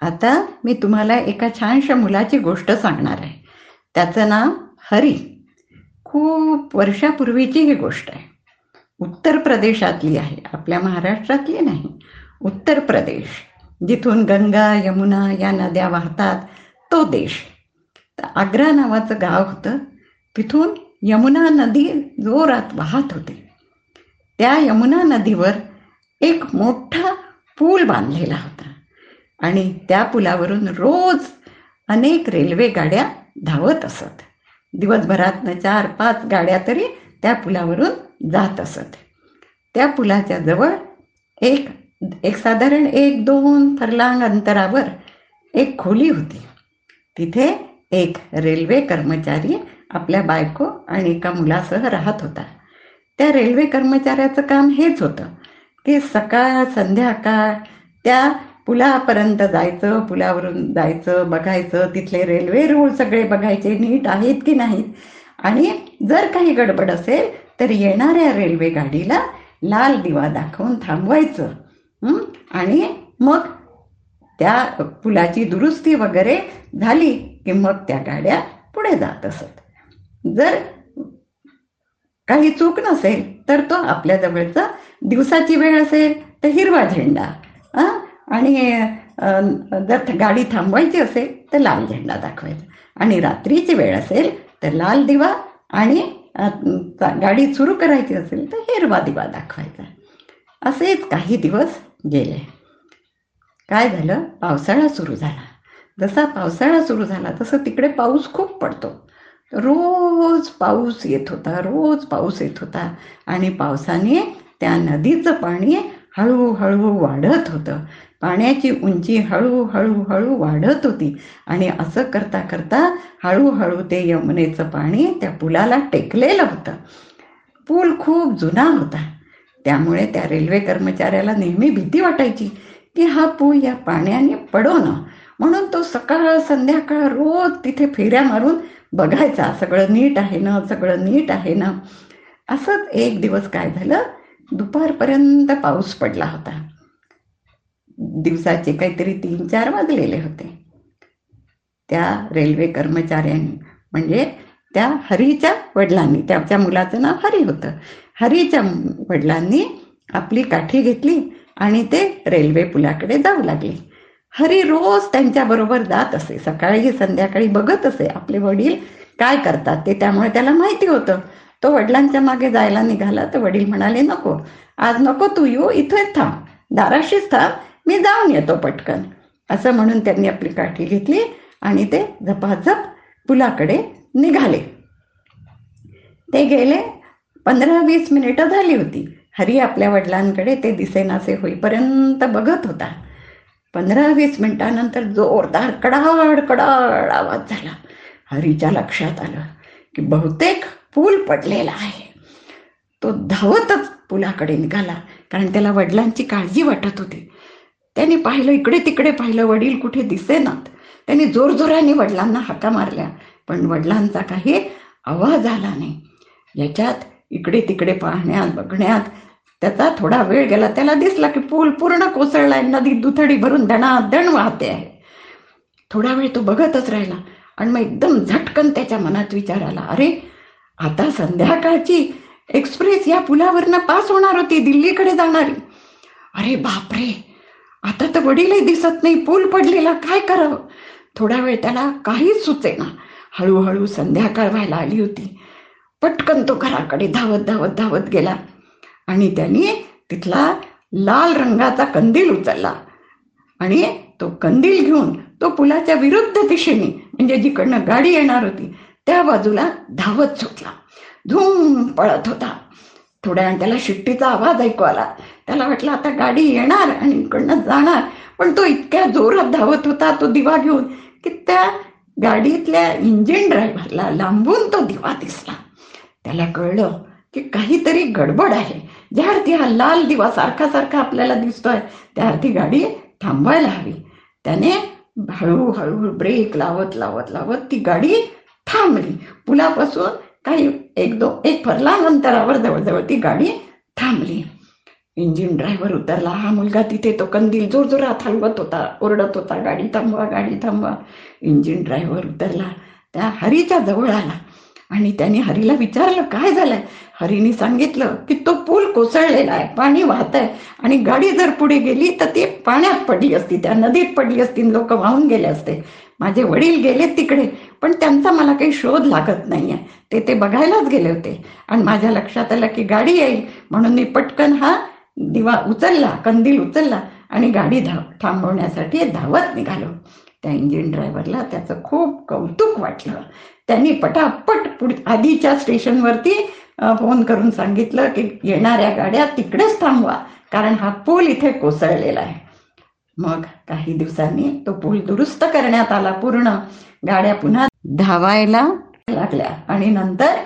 आता मी तुम्हाला एका छानशा मुलाची गोष्ट सांगणार आहे. त्याचं नाव हरी. खूप वर्षापूर्वीची ही गोष्ट आहे. उत्तर प्रदेशातली आहे. आपल्या महाराष्ट्रातली नाही. उत्तर प्रदेश. जिथून गंगा यमुना या नद्या वाहतात तो देश. आग्रा नावाचं गाव होतं. तिथून यमुना नदी जोरात वाहत होती. त्या यमुना नदीवर एक मोठा पूल बांधलेला होता. आणि त्या पुलावरून रोज अनेक रेल्वे गाड्या धावत असत. दिवसभरातनं चार पाच गाड्या तरी त्या पुलावरून जात असत. त्या पुलाच्या जवळ एक एक साधारण एक दोन फरलांग अंतरावर एक खोली होती. तिथे एक रेल्वे कर्मचारी आपल्या बायको आणि एका मुलासह राहत होता. त्या रेल्वे कर्मचाऱ्याचं काम हेच होतं की सकाळ संध्याकाळ त्या पुलापर्यंत जायचं पुलावरून जायचं बघायचं. तिथले रेल्वे रूळ सगळे बघायचे नीट आहेत की नाहीत? आणि जर काही गडबड असेल तर येणाऱ्या रेल्वे गाडीला लाल दिवा दाखवून थांबवायचं. आणि मग त्या पुलाची दुरुस्ती वगैरे झाली की मग त्या गाड्या पुढे जात असत. जर काही चूक नसेल तर तो आपल्या जवळचा दिवसाची वेळ असेल तर हिरवा झेंडा. आणि जर गाडी थांबवायची असेल तर लाल झेंडा दाखवायचा. आणि रात्रीची वेळ असेल तर लाल दिवा आणि गाडी सुरू करायची असेल तर हिरवा दिवा दाखवायचा. असेच काही दिवस गेले. काय झालं? पावसाळा सुरू झाला. जसा पावसाळा सुरू झाला तसं तिकडे पाऊस खूप पडतो. रोज पाऊस येत होता रोज पाऊस येत होता. आणि पावसाने त्या नदीचं पाणी हळूहळू वाढत होतं. पाण्याची उंची हळूहळू हळू वाढत होती. आणि असं करता करता हळूहळू ते यमुनेचं पाणी त्या पुलाला टेकलेलं होतं. पूल खूप जुना होता. त्यामुळे त्या रेल्वे कर्मचाऱ्याला नेहमी भीती वाटायची की हा पूल या पाण्याने पडो ना म्हणून तो सकाळ संध्याकाळ रोज तिथे फेऱ्या मारून बघायचा सगळं नीट आहे ना सगळं नीट आहे ना. असंच एक दिवस काय झालं? दुपारपर्यंत पाऊस पडला होता. दिवसाचे काहीतरी तीन चार वाजलेले होते. त्या रेल्वे कर्मचाऱ्यांनी म्हणजे त्या हरीच्या वडिलांनी त्याच्या मुलाचं नाव हरी होतं. हरीच्या वडिलांनी आपली काठी घेतली आणि ते रेल्वे पुलाकडे जाऊ लागले. हरी रोज त्यांच्याबरोबर जात असे सकाळी संध्याकाळी बघत असे आपले वडील काय करतात ते त्यामुळे त्याला माहिती होतं. तो वडिलांच्या मागे जायला निघाला तर वडील म्हणाले नको आज नको तू येऊ इथेच थांब दाराशीच थांब मी जाऊन येतो पटकन. असं म्हणून त्यांनी आपली काठी घेतली आणि ते झपाझप पुलाकडे निघाले. ते गेले. पंधरा वीस मिनिटं झाली होती. हरी आपल्या वडिलांकडे ते दिसेनासे होईपर्यंत बघत होता. पंधरा वीस मिनिटानंतर जोरदार कडाड कडाड आवाज झाला. हरीच्या लक्षात आलं की बहुतेक पूल पडलेला आहे. तो धावतच पुलाकडे निघाला कारण त्याला वडिलांची काळजी वाटत होती. त्यांनी पाहिलं इकडे तिकडे पाहिलं वडील कुठे दिसेनात. त्यांनी जोरजोराने वडिलांना हाका मारल्या पण वडिलांचा काही आवाज आला नाही. याच्यात इकडे तिकडे पाहण्यात बघण्यात त्याचा थोडा वेळ गेला. त्याला दिसला की पूल पूर्ण कोसळलाय नदी दुथडी भरून दण वाहते आहे. थोडा वेळ तो बघतच राहिला आणि मग एकदम झटकन त्याच्या मनात विचार आला अरे आता संध्याकाळची एक्सप्रेस या पुलावरनं पास होणार होती दिल्लीकडे जाणारी. अरे बापरे आता तर वडीलही दिसत नाही पूल पडलेला काय करावं? थोडा वेळ त्याला काहीच सुचेना. हळूहळू संध्याकाळ व्हायला आली होती. पटकन तो घराकडे धावत धावत धावत गेला. आणि त्यांनी तिथला लाल रंगाचा कंदील उचलला. आणि तो कंदील घेऊन तो पुलाच्या विरुद्ध दिशेने म्हणजे जिकडनं गाडी येणार होती त्या बाजूला धावत सुटला. धूम पळत होता. थोड्या त्याला शिट्टीचा आवाज ऐकू आला. त्याला वाटलं आता गाडी येणार आणि इकडनं जाणार. पण तो इतक्या जोरात धावत होता तो दिवा घेऊन की त्या गाडीतल्या इंजिन ड्रायव्हरला लांबून तो दिवा दिसला. त्याला कळलं की काहीतरी गडबड आहे. ज्या अर्थी हा लाल दिवा सारखा सारखा आपल्याला दिसतोय त्या अर्थी गाडी थांबवायला हवी. त्याने हळूहळू ब्रेक लावत लावत लावत ती गाडी थांबली. पुलापासून काही एक दो एक फरला अंतरावर जवळजवळ ती गाडी थांबली. इंजिन ड्रायव्हर उतरला. हा मुलगा तिथे तो कंदील जोरजोरात हलवत होता ओरडत होता गाडी थांबवा गाडी थांबवा. इंजिन ड्रायव्हर उतरला. त्या हरीच्या जवळ आला. आणि त्याने हरीला विचारलं काय झालंय? हरीने सांगितलं की तो पूल कोसळलेला आहे पाणी वाहत आहे. आणि गाडी जर पुढे गेली तर ती पाण्यात पडली असती त्या नदीत पडली असती लोक वाहून गेले असते. माझे वडील गेले तिकडे पण त्यांचा मला काही शोध लागत नाहीये. ते ते बघायलाच गेले होते. आणि माझ्या लक्षात आलं की गाडी येईल. म्हणून मी पटकन हा दिवा उचलला कंदील उचलला आणि गाडी धाव थांबवण्यासाठी धावत निघालो. त्या इंजिन ड्रायव्हरला त्याचं खूप कौतुक वाटलं. त्यांनी पटापट पुढ आधीच्या स्टेशनवरती फोन करून सांगितलं की येणाऱ्या गाड्या तिकडेच थांबवा कारण हा पूल इथे कोसळलेला आहे. मग काही दिवसांनी तो पूल दुरुस्त करण्यात आला पूर्ण. गाड्या पुन्हा धावायला लागल्या आणि नंतर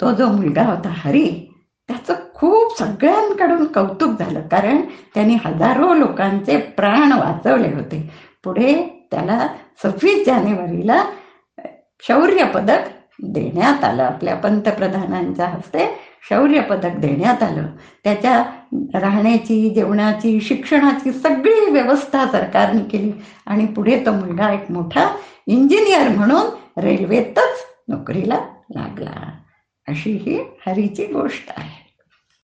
तो जो मुलगा होता हरी त्याचं खूप सगळ्यांकडून कौतुक झालं. कारण त्यांनी हजारो लोकांचे प्राण वाचवले होते. पुढे त्याला सव्वीस जानेवारीला शौर्य पदक देण्यात आलं. आपल्या पंतप्रधानांच्या हस्ते शौर्य पदक देण्यात आलं. त्याच्या राहण्याची जेवणाची शिक्षणाची सगळी व्यवस्था सरकारने केली. आणि पुढे तो मुलगा एक मोठा इंजिनियर म्हणून रेल्वेतच नोकरीला लागला. अशी ही हरीची गोष्ट आहे.